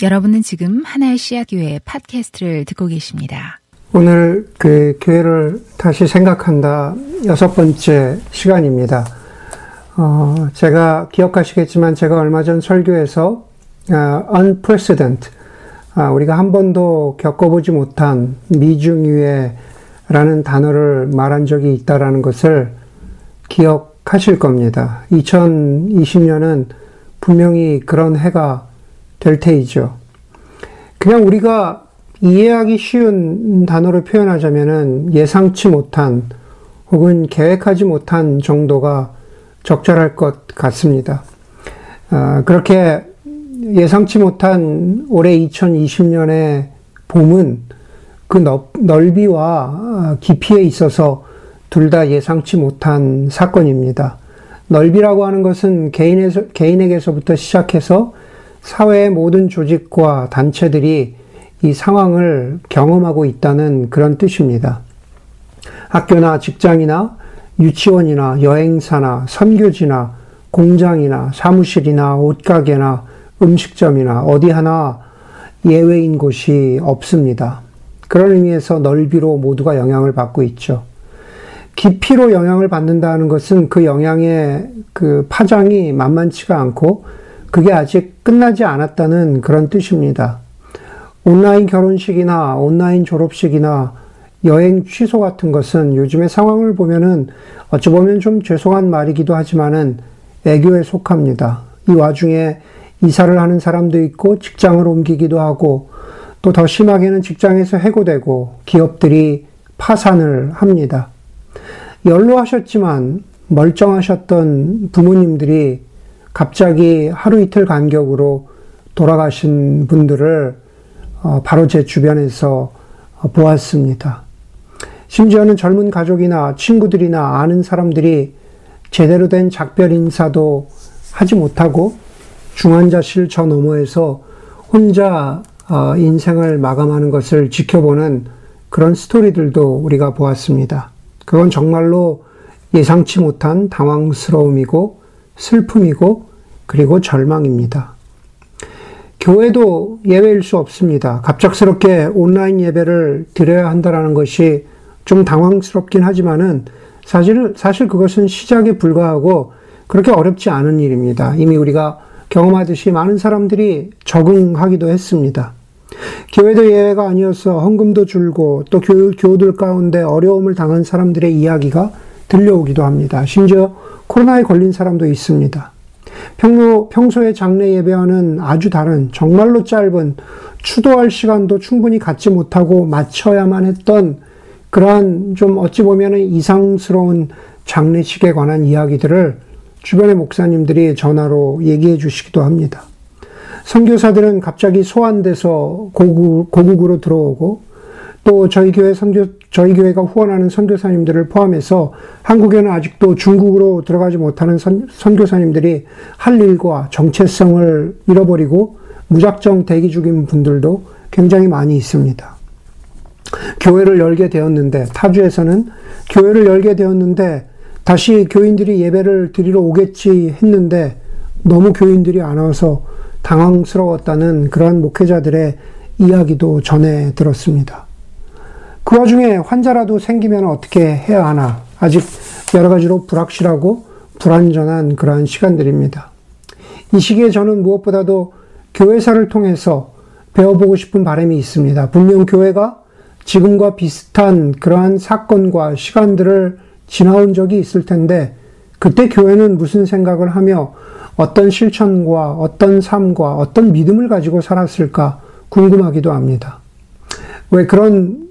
여러분은 지금 하나의 씨앗 교회 팟캐스트를 듣고 계십니다. 오늘 그 교회를 다시 생각한다 여섯 번째 시간입니다. 어, 제가 기억하시겠지만 제가 얼마 전 설교에서 uh, unprecedented, 아, 우리가 한 번도 겪어보지 못한 미중유해라는 단어를 말한 적이 있다라는 것을 기억하실 겁니다. 2020년은 분명히 그런 해가 될 테이죠. 그냥 우리가 이해하기 쉬운 단어로 표현하자면은 예상치 못한 혹은 계획하지 못한 정도가 적절할 것 같습니다. 아, 그렇게 예상치 못한 올해 2020년의 봄은 그 넓이와 깊이에 있어서 둘 다 예상치 못한 사건입니다. 넓이라고 하는 것은 개인에서, 개인에게서부터 시작해서 사회의 모든 조직과 단체들이 이 상황을 경험하고 있다는 그런 뜻입니다. 학교나 직장이나 유치원이나 여행사나 선교지나 공장이나 사무실이나 옷가게나 음식점이나 어디 하나 예외인 곳이 없습니다. 그런 의미에서 넓이로 모두가 영향을 받고 있죠. 깊이로 영향을 받는다는 것은 그 영향의 그 파장이 만만치가 않고 그게 아직 끝나지 않았다는 그런 뜻입니다. 온라인 결혼식이나 온라인 졸업식이나 여행 취소 같은 것은 요즘의 상황을 보면은 어찌 보면 좀 죄송한 말이기도 하지만은 애교에 속합니다. 이 와중에 이사를 하는 사람도 있고 직장을 옮기기도 하고 또 더 심하게는 직장에서 해고되고 기업들이 파산을 합니다. 연로하셨지만 멀쩡하셨던 부모님들이 갑자기 하루 이틀 간격으로 돌아가신 분들을 어, 바로 제 주변에서 어, 보았습니다. 심지어는 젊은 가족이나 친구들이나 아는 사람들이 제대로 된 작별 인사도 하지 못하고 중환자실 저 너머에서 혼자 어, 인생을 마감하는 것을 지켜보는 그런 스토리들도 우리가 보았습니다. 그건 정말로 예상치 못한 당황스러움이고 슬픔이고 그리고 절망입니다. 교회도 예외일 수 없습니다. 갑작스럽게 온라인 예배를 드려야 한다는 것이 좀 당황스럽긴 하지만은 사실 사실 그것은 시작에 불과하고 그렇게 어렵지 않은 일입니다. 이미 우리가 경험하듯이 많은 사람들이 적응하기도 했습니다. 교회도 예외가 아니어서 헌금도 줄고 또 교, 교우들 가운데 어려움을 당한 사람들의 이야기가 들려오기도 합니다. 심지어 코로나에 걸린 사람도 있습니다. 평소, 평소에 장례 예배와는 아주 다른 정말로 짧은 추도할 시간도 충분히 갖지 못하고 마쳐야만 했던 그러한 좀 어찌 보면 이상스러운 장례식에 관한 이야기들을 주변의 목사님들이 전화로 얘기해 주시기도 합니다. 선교사들은 갑자기 소환돼서 고국, 고국으로 들어오고 또 저희 교회 선교, 저희 교회가 후원하는 선교사님들을 포함해서 한국에는 아직도 중국으로 들어가지 못하는 선, 선교사님들이 할 일과 정체성을 잃어버리고 무작정 대기 중인 분들도 굉장히 많이 있습니다. 교회를 열게 되었는데, 타주에서는 교회를 열게 되었는데, 다시 교인들이 예배를 드리러 오겠지 했는데, 너무 교인들이 안 와서 당황스러웠다는 그러한 목회자들의 이야기도 전해 들었습니다. 그 와중에 환자라도 생기면 어떻게 해야 하나. 아직 여러 가지로 불확실하고 불안전한 그러한 시간들입니다. 이 시기에 저는 무엇보다도 교회사를 통해서 배워보고 싶은 바람이 있습니다. 분명 교회가 지금과 비슷한 그러한 사건과 시간들을 지나온 적이 있을 텐데, 그때 교회는 무슨 생각을 하며 어떤 실천과 어떤 삶과 어떤 믿음을 가지고 살았을까 궁금하기도 합니다. 왜 그런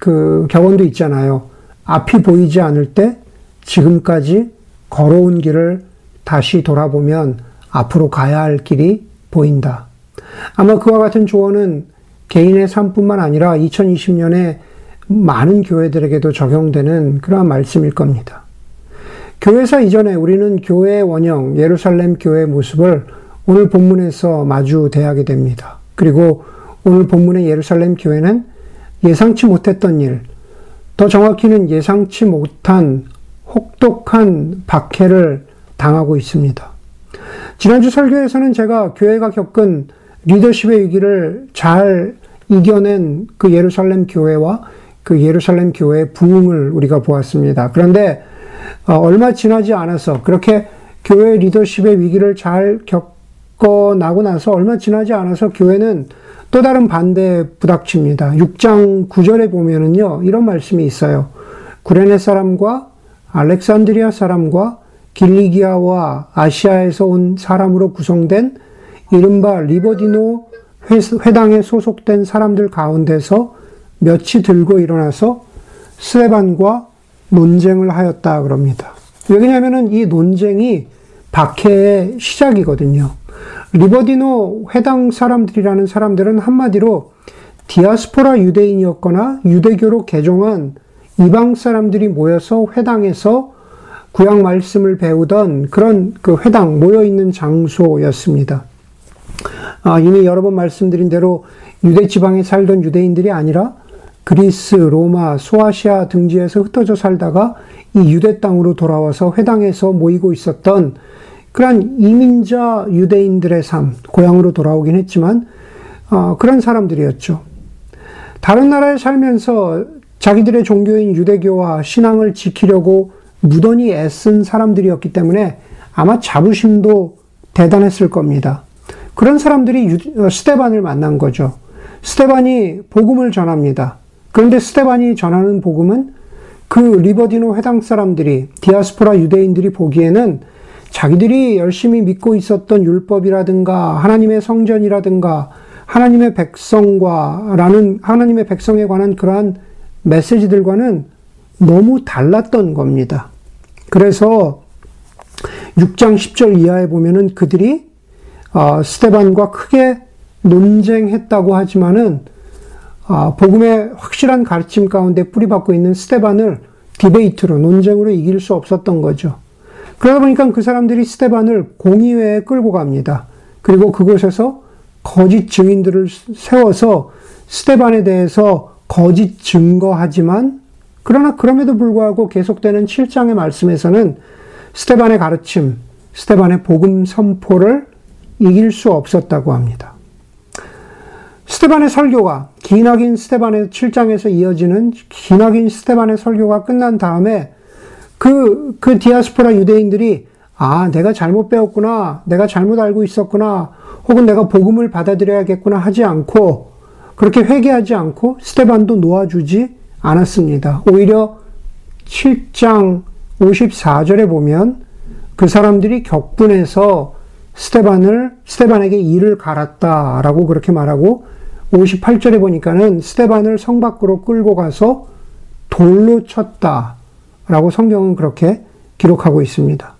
그 격언도 있잖아요. 앞이 보이지 않을 때 지금까지 걸어온 길을 다시 돌아보면 앞으로 가야 할 길이 보인다. 아마 그와 같은 조언은 개인의 삶뿐만 아니라 2020년에 많은 교회들에게도 적용되는 그러한 말씀일 겁니다. 교회사 이전에 우리는 교회의 원형, 예루살렘 교회의 모습을 오늘 본문에서 마주 대하게 됩니다. 그리고 오늘 본문의 예루살렘 교회는 예상치 못했던 일, 더 정확히는 예상치 못한 혹독한 박해를 당하고 있습니다. 지난주 설교에서는 제가 교회가 겪은 리더십의 위기를 잘 이겨낸 그 예루살렘 교회와 그 예루살렘 교회의 부흥을 우리가 보았습니다. 그런데 어, 얼마 지나지 않아서 그렇게 교회 리더십의 위기를 잘 겪어 나고 나서 얼마 지나지 않아서 교회는 또 다른 반대에 부닥칩니다. 6장 9절에 보면은요, 이런 말씀이 있어요. 구레네 사람과 알렉산드리아 사람과 길리기아와 아시아에서 온 사람으로 구성된 이른바 리버디노 회당에 소속된 사람들 가운데서 몇이 들고 일어나서 스데반과 논쟁을 하였다 그럽니다. 왜냐하면 이 논쟁이 박해의 시작이거든요. 리버디노 회당 사람들이라는 사람들은 한마디로 디아스포라 유대인이었거나 유대교로 개종한 이방 사람들이 모여서 회당에서 구약 말씀을 배우던 그런 그 회당 모여 있는 장소였습니다. 아, 이미 여러 번 말씀드린 대로 유대 지방에 살던 유대인들이 아니라 그리스, 로마, 소아시아 등지에서 흩어져 살다가 이 유대 땅으로 돌아와서 회당에서 모이고 있었던 그러한 이민자 유대인들의 삶, 고향으로 돌아오긴 했지만 어, 그런 사람들이었죠. 다른 나라에 살면서 자기들의 종교인 유대교와 신앙을 지키려고 무던히 애쓴 사람들이었기 때문에 아마 자부심도 대단했을 겁니다. 그런 사람들이 어, 스테반을 만난 거죠. 스테반이 복음을 전합니다. 그런데 스테반이 전하는 복음은 그 리버디노 회당 사람들이 디아스포라 유대인들이 보기에는 자기들이 열심히 믿고 있었던 율법이라든가 하나님의 성전이라든가 하나님의 백성과라는 하나님의 백성에 관한 그러한 메시지들과는 너무 달랐던 겁니다. 그래서 6장 10절 이하에 보면은 그들이 어, 스테반과 크게 논쟁했다고 하지만은 어, 복음의 확실한 가르침 가운데 뿌리박고 있는 스테반을 디베이트로 논쟁으로 이길 수 없었던 거죠. 그러다 보니까 그 사람들이 스테반을 공의회에 끌고 갑니다. 그리고 그곳에서 거짓 증인들을 세워서 스테반에 대해서 거짓 증거하지만 그러나 그럼에도 불구하고 계속되는 7장의 말씀에서는 스테반의 가르침, 스테반의 복음 선포를 이길 수 없었다고 합니다. 스테반의 설교가 기나긴 스테반의 7장에서 이어지는 기나긴 스테반의 설교가 끝난 다음에 그, 그 디아스포라 유대인들이 아, 내가 잘못 배웠구나. 내가 잘못 알고 있었구나. 혹은 내가 복음을 받아들여야겠구나 하지 않고 그렇게 회개하지 않고 스테반도 놓아주지 않았습니다. 오히려 7장 54절에 보면 그 사람들이 격분해서 스테반을, 스테반에게 이를 갈았다라고 그렇게 말하고 58절에 보니까는 스테반을 성 밖으로 끌고 가서 돌로 쳤다. 라고 성경은 그렇게 기록하고 있습니다.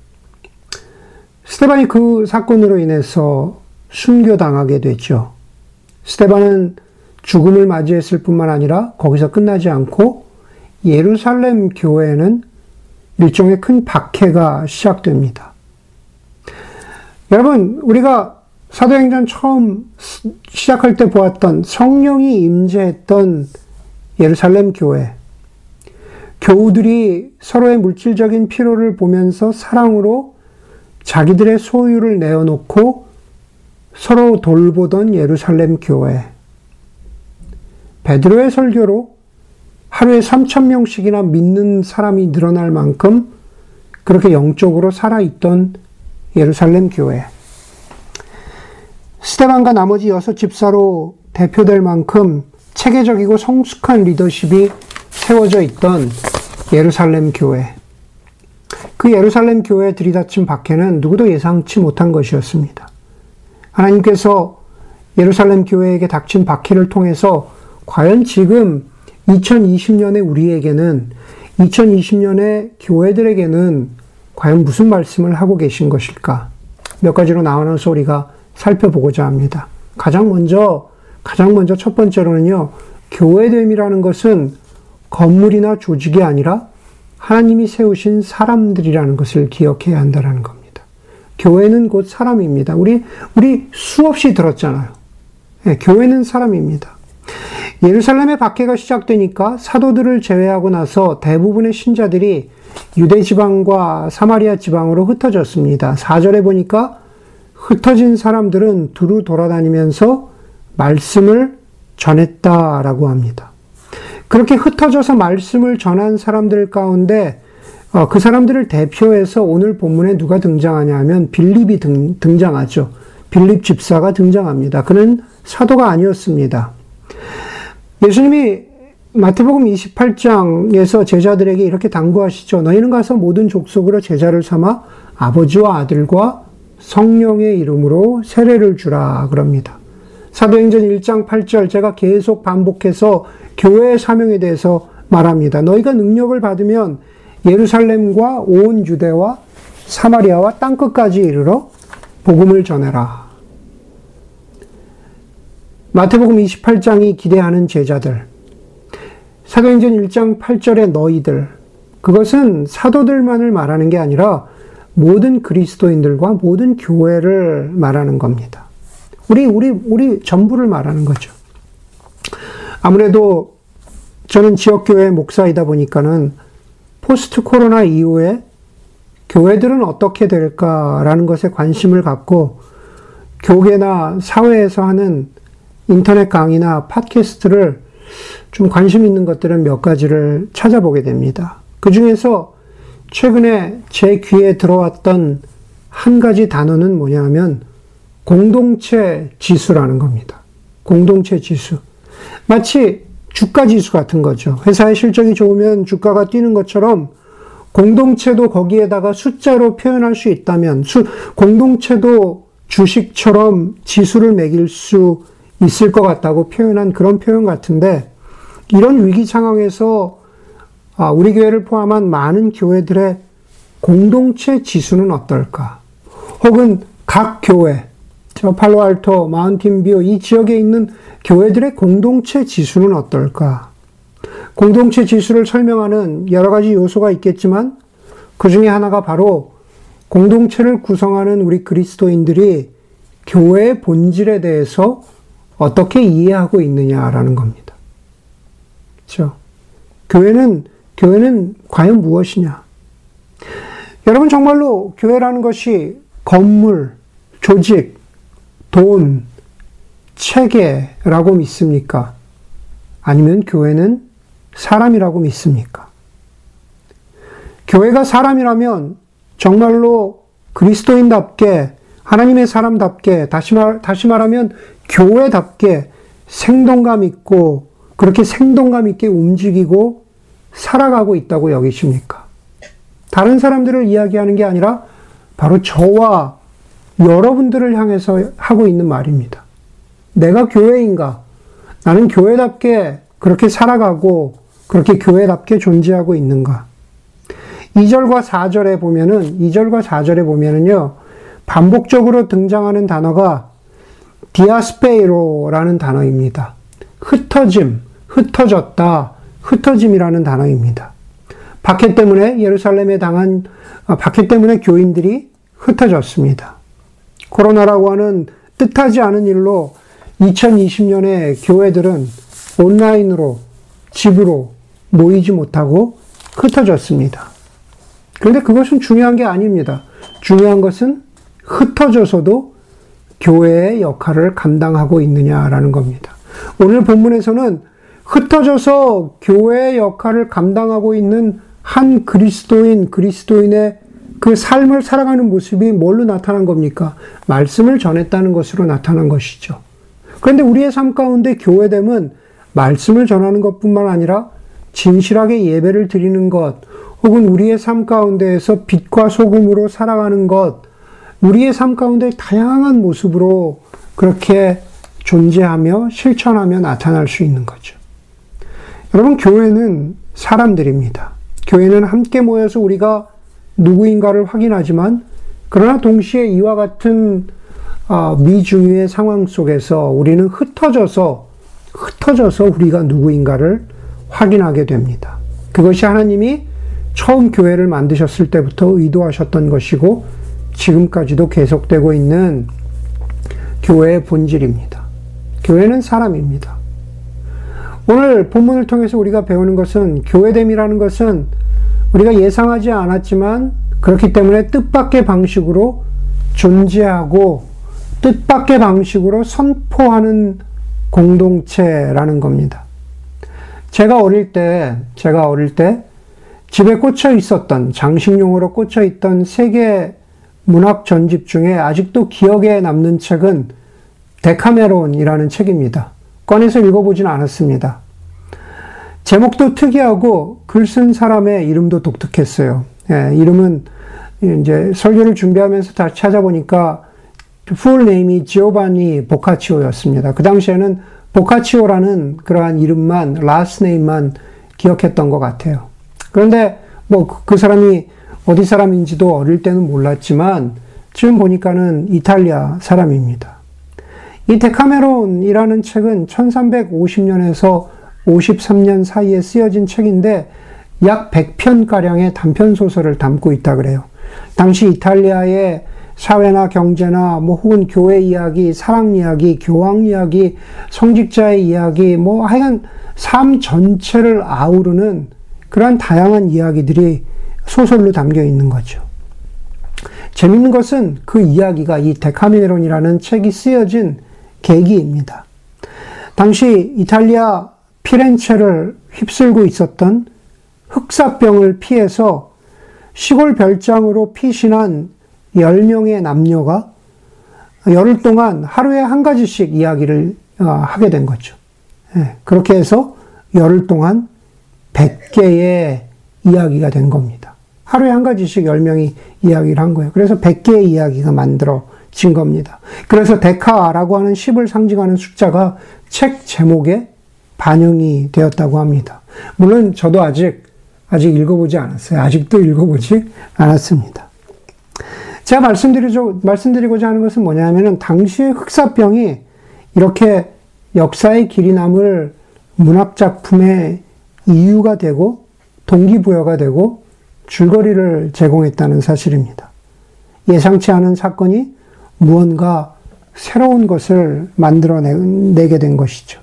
스테반이 그 사건으로 인해서 순교당하게 됐죠. 스테반은 죽음을 맞이했을 뿐만 아니라 거기서 끝나지 않고 예루살렘 교회는 일종의 큰 박해가 시작됩니다. 여러분, 우리가 사도행전 처음 시작할 때 보았던 성령이 임재했던 예루살렘 교회, 교우들이 서로의 물질적인 필요를 보면서 사랑으로 자기들의 소유를 내어놓고 서로 돌보던 예루살렘 교회. 베드로의 설교로 하루에 3천 명씩이나 믿는 사람이 늘어날 만큼 그렇게 영적으로 살아있던 예루살렘 교회. 스테반과 나머지 여섯 집사로 대표될 만큼 체계적이고 성숙한 리더십이 세워져 있던 예루살렘 교회. 그 예루살렘 교회에 들이닥친 박해는 누구도 예상치 못한 것이었습니다. 하나님께서 예루살렘 교회에게 닥친 박해를 통해서 과연 지금 2020년에 우리에게는 2020년에 교회들에게는 과연 무슨 말씀을 하고 계신 것일까? 몇 가지로 나오는 소리가 살펴보고자 합니다. 가장 먼저, 가장 먼저 첫 번째로는요, 교회됨이라는 것은 건물이나 조직이 아니라 하나님이 세우신 사람들이라는 것을 기억해야 한다는 겁니다. 교회는 곧 사람입니다. 우리, 우리 수없이 들었잖아요. 네, 교회는 사람입니다. 예루살렘의 박해가 시작되니까 사도들을 제외하고 나서 대부분의 신자들이 유대 지방과 사마리아 지방으로 흩어졌습니다. 4절에 보니까 흩어진 사람들은 두루 돌아다니면서 말씀을 전했다라고 합니다. 그렇게 흩어져서 말씀을 전한 사람들 가운데 어, 그 사람들을 대표해서 오늘 본문에 누가 등장하냐 하면 빌립이 등, 등장하죠. 빌립 집사가 등장합니다. 그는 사도가 아니었습니다. 예수님이 마태복음 28장에서 제자들에게 이렇게 당부하시죠. 너희는 가서 모든 족속으로 제자를 삼아 아버지와 아들과 성령의 이름으로 세례를 주라 그럽니다. 사도행전 1장 8절 제가 계속 반복해서 교회의 사명에 대해서 말합니다. 너희가 능력을 받으면 예루살렘과 온 유대와 사마리아와 땅 끝까지 이르러 복음을 전해라. 마태복음 28장이 기대하는 제자들. 사도행전 1장 8절의 너희들. 그것은 사도들만을 말하는 게 아니라 모든 그리스도인들과 모든 교회를 말하는 겁니다. 우리, 우리, 우리 전부를 말하는 거죠. 아무래도 저는 지역 교회 목사이다 보니까는 포스트 코로나 이후에 교회들은 어떻게 될까라는 것에 관심을 갖고 교계나 사회에서 하는 인터넷 강의나 팟캐스트를 좀 관심 있는 것들은 몇 가지를 찾아보게 됩니다. 그 중에서 최근에 제 귀에 들어왔던 한 가지 단어는 뭐냐면 공동체 지수라는 겁니다. 공동체 지수. 마치 주가 지수 같은 거죠. 회사의 실적이 좋으면 주가가 뛰는 것처럼 공동체도 거기에다가 숫자로 표현할 수 있다면 수, 공동체도 주식처럼 지수를 매길 수 있을 것 같다고 표현한 그런 표현 같은데 이런 위기 상황에서 아, 우리 교회를 포함한 많은 교회들의 공동체 지수는 어떨까? 혹은 각 교회, 저 팔로알토, 마운틴뷰 이 지역에 있는 교회들의 공동체 지수는 어떨까? 공동체 지수를 설명하는 여러 가지 요소가 있겠지만 그 중에 하나가 바로 공동체를 구성하는 우리 그리스도인들이 교회의 본질에 대해서 어떻게 이해하고 있느냐라는 겁니다. 그렇죠? 교회는 교회는 과연 무엇이냐? 여러분 정말로 교회라는 것이 건물, 조직, 돈, 체계라고 믿습니까? 아니면 교회는 사람이라고 믿습니까? 교회가 사람이라면 정말로 그리스도인답게 하나님의 사람답게 다시 말 다시 말하면 교회답게 생동감 있고 그렇게 생동감 있게 움직이고 살아가고 있다고 여기십니까? 다른 사람들을 이야기하는 게 아니라 바로 저와 여러분들을 향해서 하고 있는 말입니다. 내가 교회인가? 나는 교회답게 그렇게 살아가고 그렇게 교회답게 존재하고 있는가? 2절과 4절에 보면은 2절과 4절에 보면은요. 반복적으로 등장하는 단어가 διασπείρω라는 단어입니다. 흩어짐, 흩어졌다, 흩어짐이라는 단어입니다. 박해 때문에 예루살렘에 당한 아, 박해 때문에 교인들이 흩어졌습니다. 코로나라고 하는 뜻하지 않은 일로 2020년에 교회들은 온라인으로 집으로 모이지 못하고 흩어졌습니다. 그런데 그것은 중요한 게 아닙니다. 중요한 것은 흩어져서도 교회의 역할을 감당하고 있느냐라는 겁니다. 오늘 본문에서는 흩어져서 교회의 역할을 감당하고 있는 한 그리스도인, 그리스도인의 그 삶을 살아가는 모습이 뭘로 나타난 겁니까? 말씀을 전했다는 것으로 나타난 것이죠. 그런데 우리의 삶 가운데 교회됨은 말씀을 전하는 것뿐만 아니라 진실하게 예배를 드리는 것, 혹은 우리의 삶 가운데에서 빛과 소금으로 살아가는 것, 우리의 삶 가운데 다양한 모습으로 그렇게 존재하며 실천하며 나타날 수 있는 거죠. 여러분, 교회는 사람들입니다. 교회는 함께 모여서 우리가 누구인가를 확인하지만, 그러나 동시에 이와 같은 아, 미중유의 상황 속에서 우리는 흩어져서, 흩어져서 우리가 누구인가를 확인하게 됩니다. 그것이 하나님이 처음 교회를 만드셨을 때부터 의도하셨던 것이고, 지금까지도 계속되고 있는 교회의 본질입니다. 교회는 사람입니다. 오늘 본문을 통해서 우리가 배우는 것은 교회됨이라는 것은 우리가 예상하지 않았지만 그렇기 때문에 뜻밖의 방식으로 존재하고 뜻밖의 방식으로 선포하는 공동체라는 겁니다. 제가 어릴 때, 제가 어릴 때 집에 꽂혀 있었던, 장식용으로 꽂혀 있던 세계 문학 전집 중에 아직도 기억에 남는 책은 데카메론이라는 책입니다. 꺼내서 읽어보진 않았습니다. 제목도 특이하고 글 쓴 사람의 이름도 독특했어요. 예, 이름은 이제 설교를 준비하면서 다 찾아보니까 full name이 지오바니 보카치오였습니다. 그 당시에는 보카치오라는 그러한 이름만, last name만 기억했던 것 같아요. 그런데 뭐 그 그 사람이 어디 사람인지도 어릴 때는 몰랐지만 지금 보니까는 이탈리아 사람입니다. 이 데카메론이라는 책은 1350년에서 53년 사이에 쓰여진 책인데 약 100편가량의 단편소설을 담고 있다 그래요. 당시 이탈리아의 사회나 경제나 뭐 혹은 교회 이야기, 사랑 이야기, 교황 이야기, 성직자의 이야기, 뭐 하여간 삶 전체를 아우르는 그러한 다양한 이야기들이 소설로 담겨 있는 거죠. 재밌는 것은 그 이야기가 이 데카메론이라는 책이 쓰여진 계기입니다. 당시 이탈리아 피렌체를 휩쓸고 있었던 흑사병을 피해서 시골 별장으로 피신한 10명의 남녀가 열흘 동안 하루에 한 가지씩 이야기를 어, 하게 된 거죠. 예, 그렇게 해서 열흘 동안 100개의 이야기가 된 겁니다. 하루에 한 가지씩 10명이 이야기를 한 거예요. 그래서 100개의 이야기가 만들어진 겁니다. 그래서 데카라고 하는 10을 상징하는 숫자가 책 제목에 반영이 되었다고 합니다. 물론 저도 아직, 아직 읽어보지 않았어요. 아직도 읽어보지 않았습니다. 제가 말씀드리죠, 말씀드리고자 하는 것은 뭐냐면은 당시의 흑사병이 이렇게 역사의 길이 남을 문학작품의 이유가 되고 동기부여가 되고 줄거리를 제공했다는 사실입니다. 예상치 않은 사건이 무언가 새로운 것을 만들어내게 된 것이죠.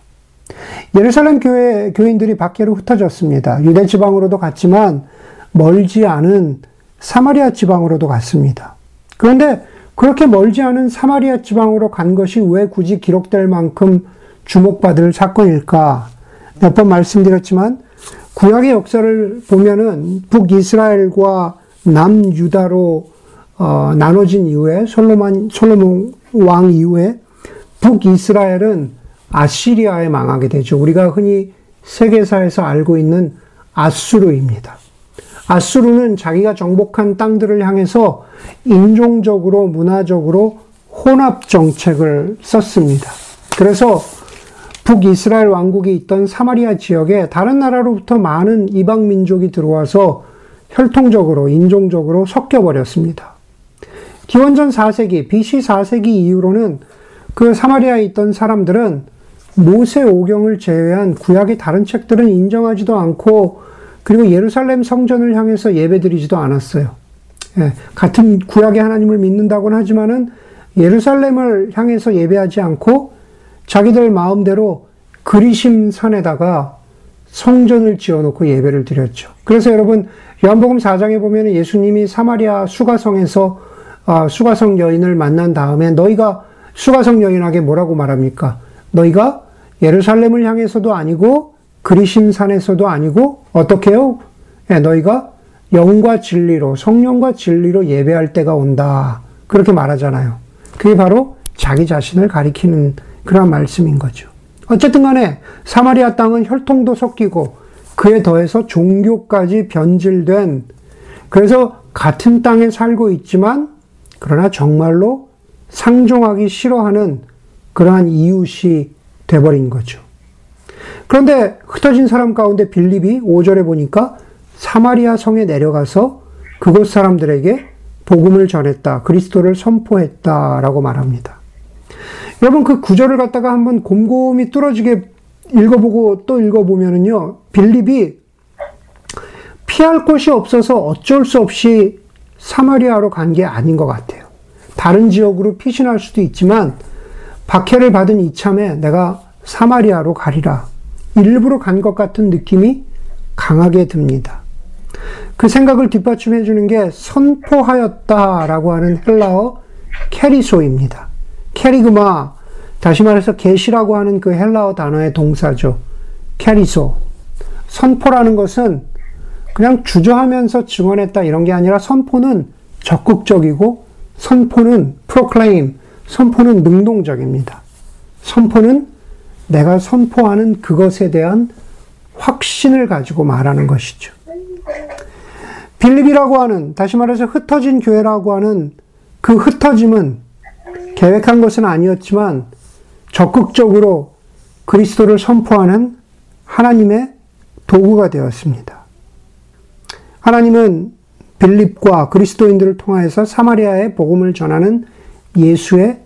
예루살렘 교회 교인들이 밖으로 흩어졌습니다. 유대 지방으로도 갔지만 멀지 않은 사마리아 지방으로도 갔습니다. 그런데 그렇게 멀지 않은 사마리아 지방으로 간 것이 왜 굳이 기록될 만큼 주목받을 사건일까? 몇 번 말씀드렸지만 구약의 역사를 보면은 북이스라엘과 남유다로 어, 나눠진 이후에 솔로몬 솔로몬 왕 이후에 북이스라엘은 아시리아에 망하게 되죠. 우리가 흔히 세계사에서 알고 있는 아수르입니다. 아수르는 자기가 정복한 땅들을 향해서 인종적으로 문화적으로 혼합 정책을 썼습니다. 그래서 북이스라엘 왕국이 있던 사마리아 지역에 다른 나라로부터 많은 이방 민족이 들어와서 혈통적으로, 인종적으로 섞여버렸습니다. 기원전 4세기, BC 4세기 이후로는 그 사마리아에 있던 사람들은 모세 오경을 제외한 구약의 다른 책들은 인정하지도 않고 그리고 예루살렘 성전을 향해서 예배드리지도 않았어요. 예, 같은 구약의 하나님을 믿는다고는 하지만은 예루살렘을 향해서 예배하지 않고 자기들 마음대로 그리심 산에다가 성전을 지어놓고 예배를 드렸죠. 그래서 여러분 요한복음 4장에 보면 예수님이 사마리아 수가성에서 아, 수가성 여인을 만난 다음에 너희가 수가성 여인에게 뭐라고 말합니까? 너희가 예루살렘을 향해서도 아니고 그리심 산에서도 아니고 어떻게요? 예, 너희가 영과 진리로 성령과 진리로 예배할 때가 온다. 그렇게 말하잖아요. 그게 바로 자기 자신을 가리키는 그런 말씀인 거죠. 어쨌든 간에 사마리아 땅은 혈통도 섞이고 그에 더해서 종교까지 변질된 그래서 같은 땅에 살고 있지만 그러나 정말로 상종하기 싫어하는 그러한 이웃이 돼버린 거죠. 그런데 흩어진 사람 가운데 빌립이 5절에 보니까 사마리아 성에 내려가서 그곳 사람들에게 복음을 전했다. 그리스도를 선포했다 라고 말합니다. 여러분 그 구절을 갖다가 한번 곰곰이 뚫어지게 읽어보고 또 읽어보면은요, 빌립이 피할 곳이 없어서 어쩔 수 없이 사마리아로 간 게 아닌 것 같아요. 다른 지역으로 피신할 수도 있지만 박해를 받은 이참에 내가 사마리아로 가리라. 일부러 간 것 같은 느낌이 강하게 듭니다. 그 생각을 뒷받침해 주는 게 선포하였다라고 하는 헬라어 κηρύσσω입니다. 케리그마, 다시 말해서 계시라고 하는 그 헬라어 단어의 동사죠. κηρύσσω. 선포라는 것은 그냥 주저하면서 증언했다 이런 게 아니라 선포는 적극적이고 선포는 proclaim, 선포는 능동적입니다. 선포는 내가 선포하는 그것에 대한 확신을 가지고 말하는 것이죠. 빌립이라고 하는, 다시 말해서 흩어진 교회라고 하는 그 흩어짐은 계획한 것은 아니었지만 적극적으로 그리스도를 선포하는 하나님의 도구가 되었습니다. 하나님은 빌립과 그리스도인들을 통하여서 사마리아의 복음을 전하는 예수의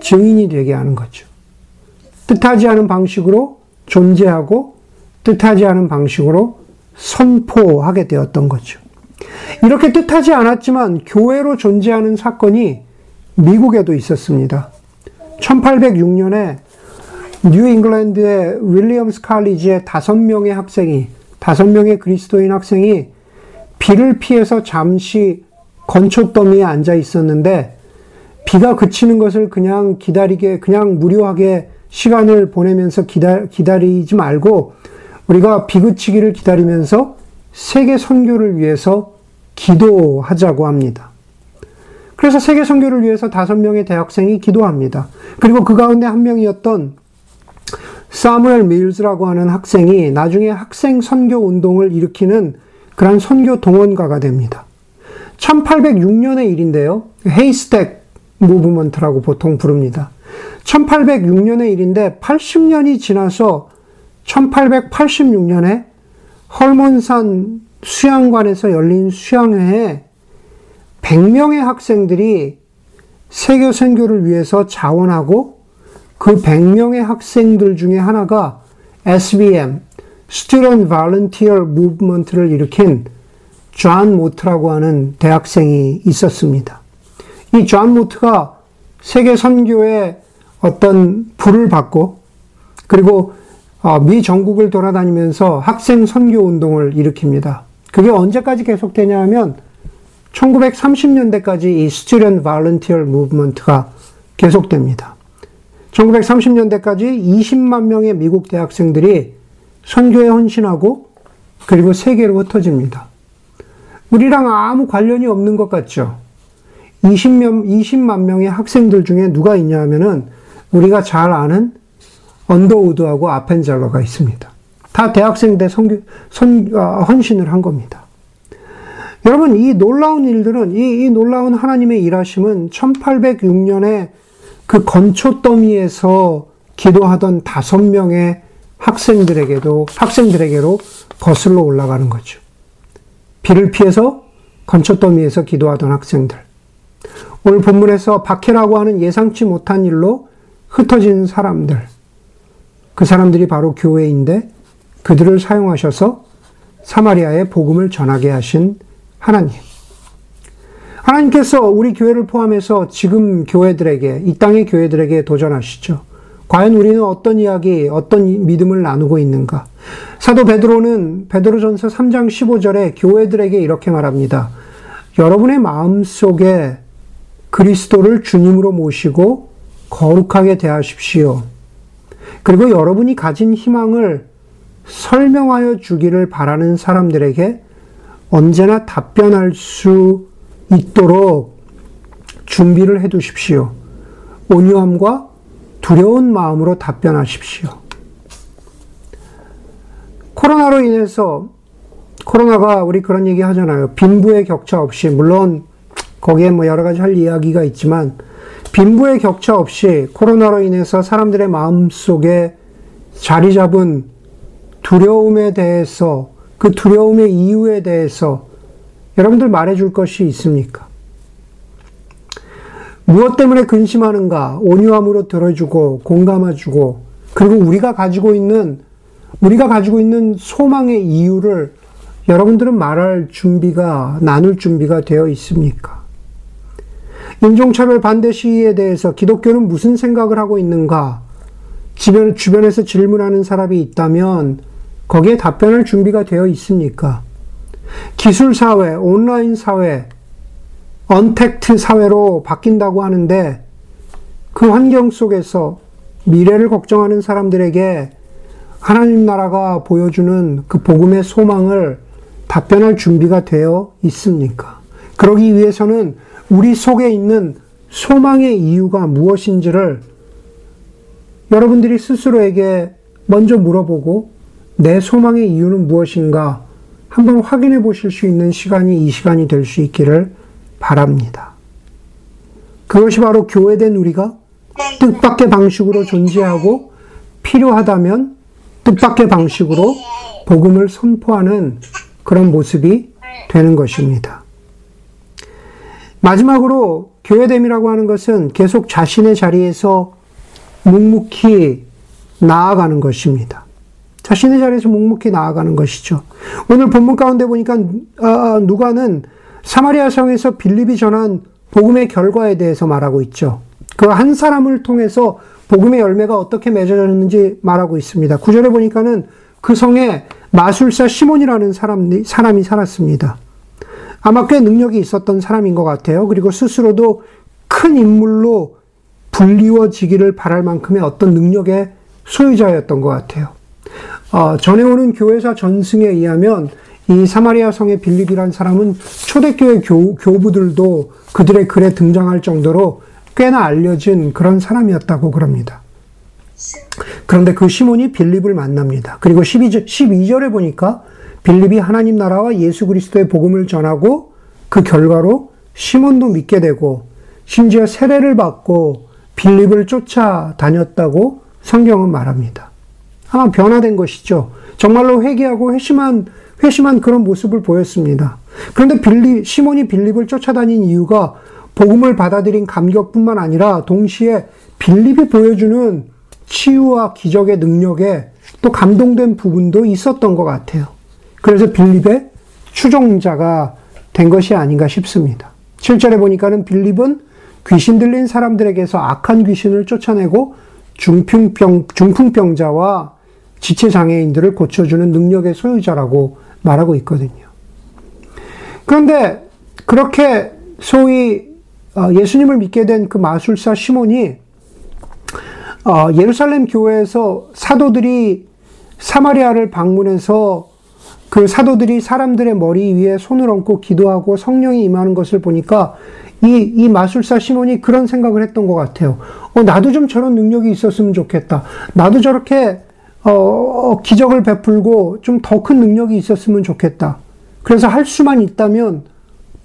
증인이 되게 하는 거죠. 뜻하지 않은 방식으로 존재하고 뜻하지 않은 방식으로 선포하게 되었던 거죠. 이렇게 뜻하지 않았지만 교회로 존재하는 사건이 미국에도 있었습니다. 1806년에 뉴 잉글랜드의 윌리엄스 칼리지의 다섯 명의 학생이, 다섯 명의 그리스도인 학생이 비를 피해서 잠시 건초더미에 앉아 있었는데 비가 그치는 것을 그냥 기다리게, 그냥 무료하게 시간을 보내면서 기다, 기다리지 말고 우리가 비 그치기를 기다리면서 세계 선교를 위해서 기도하자고 합니다. 그래서 세계 선교를 위해서 다섯 명의 대학생이 기도합니다. 그리고 그 가운데 한 명이었던 사무엘 밀즈라고 하는 학생이 나중에 학생 선교 운동을 일으키는 그런 선교 동원가가 됩니다. 1806년의 일인데요. 헤이스텍 무브먼트라고 보통 부릅니다. 1806년의 일인데 80년이 지나서 1886년에 헐몬산 수양관에서 열린 수양회에 100명의 학생들이 세계 선교를 위해서 자원하고 그 100명의 학생들 중에 하나가 SVM, Student Volunteer Movement를 일으킨 존 모트라고 하는 대학생이 있었습니다. 이 존 모트가 세계 선교의 어떤 불을 받고 그리고 어, 미 전국을 돌아다니면서 학생 선교 운동을 일으킵니다. 그게 언제까지 계속되냐 하면 1930년대까지 이 Student Volunteer Movement가 계속됩니다. 1930년대까지 20만 명의 미국 대학생들이 선교에 헌신하고 그리고 세계로 흩어집니다. 우리랑 아무 관련이 없는 것 같죠? 20명, 20만 명의 학생들 중에 누가 있냐 하면은 우리가 잘 아는 언더우드하고 아펜젤러가 있습니다. 다 대학생 때 선교, 선, 아, 헌신을 한 겁니다. 여러분, 이 놀라운 일들은, 이, 이 놀라운 하나님의 일하심은 1806년에 그 건초 더미에서 기도하던 다섯 명의 학생들에게도, 학생들에게로 거슬러 올라가는 거죠. 비를 피해서 건초 더미에서 기도하던 학생들. 오늘 본문에서 박해라고 하는 예상치 못한 일로 흩어진 사람들. 그 사람들이 바로 교회인데 그들을 사용하셔서 사마리아에 복음을 전하게 하신 하나님. 하나님께서 우리 교회를 포함해서 지금 교회들에게, 이 땅의 교회들에게 도전하시죠. 과연 우리는 어떤 이야기, 어떤 믿음을 나누고 있는가? 사도 베드로는 베드로전서 3장 15절에 교회들에게 이렇게 말합니다. 여러분의 마음 속에 그리스도를 주님으로 모시고 거룩하게 대하십시오. 그리고 여러분이 가진 희망을 설명하여 주기를 바라는 사람들에게 언제나 답변할 수 있도록 준비를 해 두십시오. 온유함과 두려운 마음으로 답변하십시오. 코로나로 인해서 코로나가 우리 그런 얘기 하잖아요. 빈부의 격차 없이 물론 거기에 뭐 여러 가지 할 이야기가 있지만 빈부의 격차 없이 코로나로 인해서 사람들의 마음 속에 자리 잡은 두려움에 대해서 그 두려움의 이유에 대해서 여러분들 말해줄 것이 있습니까? 무엇 때문에 근심하는가? 온유함으로 들어주고 공감해주고 그리고 우리가 가지고 있는 우리가 가지고 있는 소망의 이유를 여러분들은 말할 준비가 나눌 준비가 되어 있습니까? 인종차별 반대 시위에 대해서 기독교는 무슨 생각을 하고 있는가? 주변, 주변에서 질문하는 사람이 있다면 거기에 답변할 준비가 되어 있습니까? 기술 사회, 온라인 사회, 언택트 사회로 바뀐다고 하는데 그그 환경 속에서 미래를 걱정하는 사람들에게 하나님 나라가 보여주는 그 복음의 소망을 답변할 준비가 되어 있습니까? 그러기 위해서는 우리 속에 있는 소망의 이유가 무엇인지를 여러분들이 스스로에게 먼저 물어보고 내 소망의 이유는 무엇인가 한번 확인해 보실 수 있는 시간이 이 시간이 될 수 있기를 바랍니다. 그것이 바로 교회된 우리가 뜻밖의 방식으로 존재하고 필요하다면 뜻밖의 방식으로 복음을 선포하는 그런 모습이 되는 것입니다. 마지막으로 교회됨이라고 하는 것은 계속 자신의 자리에서 묵묵히 나아가는 것입니다. 자신의 자리에서 묵묵히 나아가는 것이죠. 오늘 본문 가운데 보니까 아, 아, 누가는 사마리아 성에서 빌립이 전한 복음의 결과에 대해서 말하고 있죠. 그 한 사람을 통해서 복음의 열매가 어떻게 맺어졌는지 말하고 있습니다. 구절에 보니까는 그 성에 마술사 시몬이라는 사람, 사람이 살았습니다. 아마 꽤 능력이 있었던 사람인 것 같아요. 그리고 스스로도 큰 인물로 불리워지기를 바랄 만큼의 어떤 능력의 소유자였던 것 같아요. 어, 전해오는 교회사 전승에 의하면 이 사마리아 성의 빌립이란 사람은 초대교회 교, 교부들도 그들의 글에 등장할 정도로 꽤나 알려진 그런 사람이었다고 그럽니다. 그런데 그 시몬이 빌립을 만납니다. 그리고 12절, 12절에 보니까 빌립이 하나님 나라와 예수 그리스도의 복음을 전하고 그 결과로 시몬도 믿게 되고 심지어 세례를 받고 빌립을 쫓아다녔다고 성경은 말합니다. 아마 변화된 것이죠. 정말로 회개하고 회심한 회심한 그런 모습을 보였습니다. 그런데 빌리 시몬이 빌립을 쫓아다닌 이유가 복음을 받아들인 감격뿐만 아니라 동시에 빌립이 보여주는 치유와 기적의 능력에 또 감동된 부분도 있었던 것 같아요. 그래서 빌립의 추종자가 된 것이 아닌가 싶습니다. 7절에 보니까는 빌립은 귀신 들린 사람들에게서 악한 귀신을 쫓아내고 중풍병, 중풍병자와 지체장애인들을 고쳐주는 능력의 소유자라고 말하고 있거든요. 그런데 그렇게 소위 어, 예수님을 믿게 된 그 마술사 시몬이 어, 예루살렘 교회에서 사도들이 사마리아를 방문해서 그 사도들이 사람들의 머리 위에 손을 얹고 기도하고 성령이 임하는 것을 보니까 이, 이 마술사 시몬이 그런 생각을 했던 것 같아요. 어, 나도 좀 저런 능력이 있었으면 좋겠다. 나도 저렇게, 어, 어 기적을 베풀고 좀 더 큰 능력이 있었으면 좋겠다. 그래서 할 수만 있다면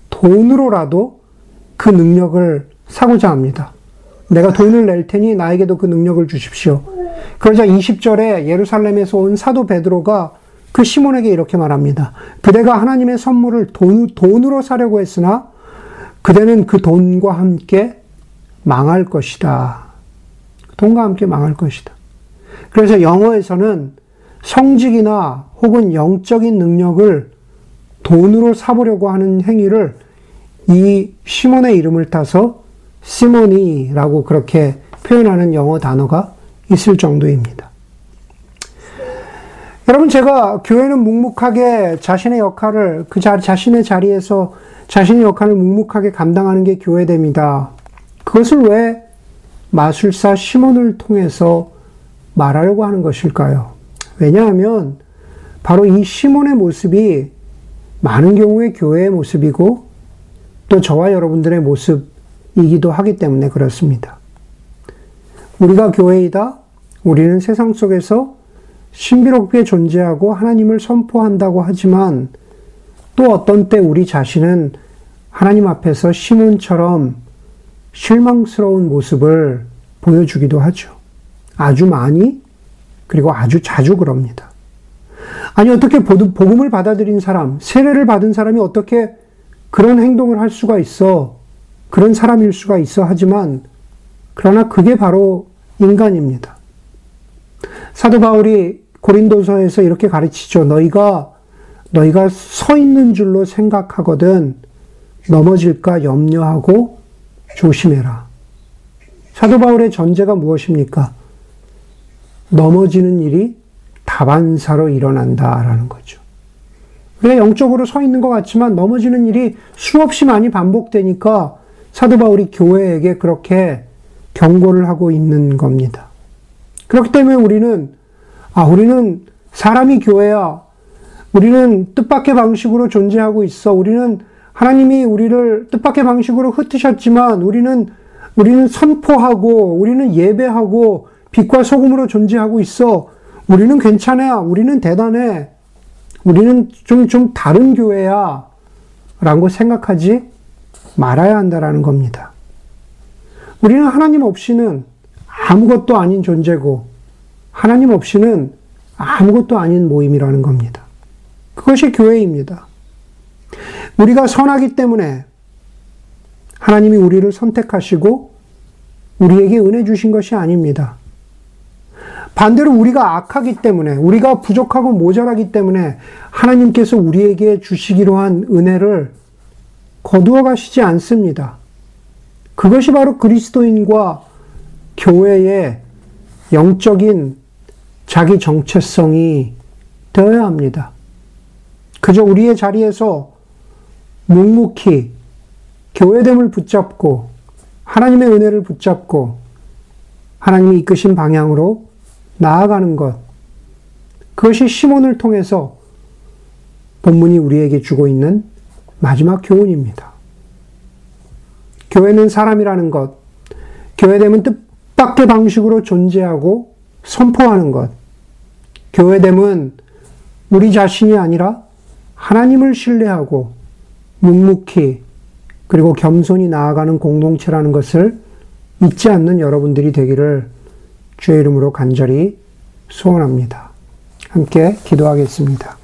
돈으로라도 그 능력을 사고자 합니다. 내가 돈을 낼 테니 나에게도 그 능력을 주십시오. 그러자 20절에 예루살렘에서 온 사도 베드로가 그 시몬에게 이렇게 말합니다. 그대가 하나님의 선물을 돈, 돈으로 사려고 했으나 그대는 그 돈과 함께 망할 것이다. 돈과 함께 망할 것이다. 그래서 영어에서는 성직이나 혹은 영적인 능력을 돈으로 사보려고 하는 행위를 이 시몬의 이름을 따서 시몬이라고 그렇게 표현하는 영어 단어가 있을 정도입니다. 여러분, 제가 교회는 묵묵하게 자신의 역할을 그 자, 자신의 자리에서 자신의 역할을 묵묵하게 감당하는 게 교회됩니다. 그것을 왜 마술사 시몬을 통해서 말하려고 하는 것일까요? 왜냐하면 바로 이 시몬의 모습이 많은 경우에 교회의 모습이고 또 저와 여러분들의 모습이기도 하기 때문에 그렇습니다. 우리가 교회이다. 우리는 세상 속에서 신비롭게 존재하고 하나님을 선포한다고 하지만 또 어떤 때 우리 자신은 하나님 앞에서 시몬처럼 실망스러운 모습을 보여주기도 하죠. 아주 많이 그리고 아주 자주 그럽니다. 아니 어떻게 복음을 받아들인 사람, 세례를 받은 사람이 어떻게 그런 행동을 할 수가 있어? 그런 사람일 수가 있어 하지만 그러나 그게 바로 인간입니다. 사도 바울이 고린도서에서 이렇게 가르치죠. 너희가 너희가 서 있는 줄로 생각하거든 넘어질까 염려하고 조심해라. 사도 바울의 전제가 무엇입니까? 넘어지는 일이 다반사로 일어난다라는 거죠. 우리가 영적으로 서 있는 것 같지만 넘어지는 일이 수없이 많이 반복되니까 사도 바울이 교회에게 그렇게 경고를 하고 있는 겁니다. 그렇기 때문에 우리는, 아, 우리는 사람이 교회야. 우리는 뜻밖의 방식으로 존재하고 있어. 우리는 하나님이 우리를 뜻밖의 방식으로 흩으셨지만 우리는 우리는 선포하고 우리는 예배하고 빛과 소금으로 존재하고 있어. 우리는 괜찮아. 우리는 대단해. 우리는 좀, 좀 다른 교회야. 라고 생각하지 말아야 한다라는 겁니다. 우리는 하나님 없이는 아무것도 아닌 존재고, 하나님 없이는 아무것도 아닌 모임이라는 겁니다. 그것이 교회입니다. 우리가 선하기 때문에 하나님이 우리를 선택하시고 우리에게 은혜 주신 것이 아닙니다. 반대로 우리가 악하기 때문에, 우리가 부족하고 모자라기 때문에 하나님께서 우리에게 주시기로 한 은혜를 거두어 가시지 않습니다. 그것이 바로 그리스도인과 교회의 영적인 자기 정체성이 되어야 합니다. 그저 우리의 자리에서 묵묵히 교회됨을 붙잡고 하나님의 은혜를 붙잡고 하나님이 이끄신 방향으로 나아가는 것. 그것이 시몬을 통해서 본문이 우리에게 주고 있는 마지막 교훈입니다. 교회는 사람이라는 것, 교회됨은 뜻밖의 방식으로 존재하고 선포하는 것, 교회됨은 우리 자신이 아니라 하나님을 신뢰하고 묵묵히 그리고 겸손히 나아가는 공동체라는 것을 잊지 않는 여러분들이 되기를 주의 이름으로 간절히 소원합니다. 함께 기도하겠습니다.